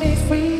me free.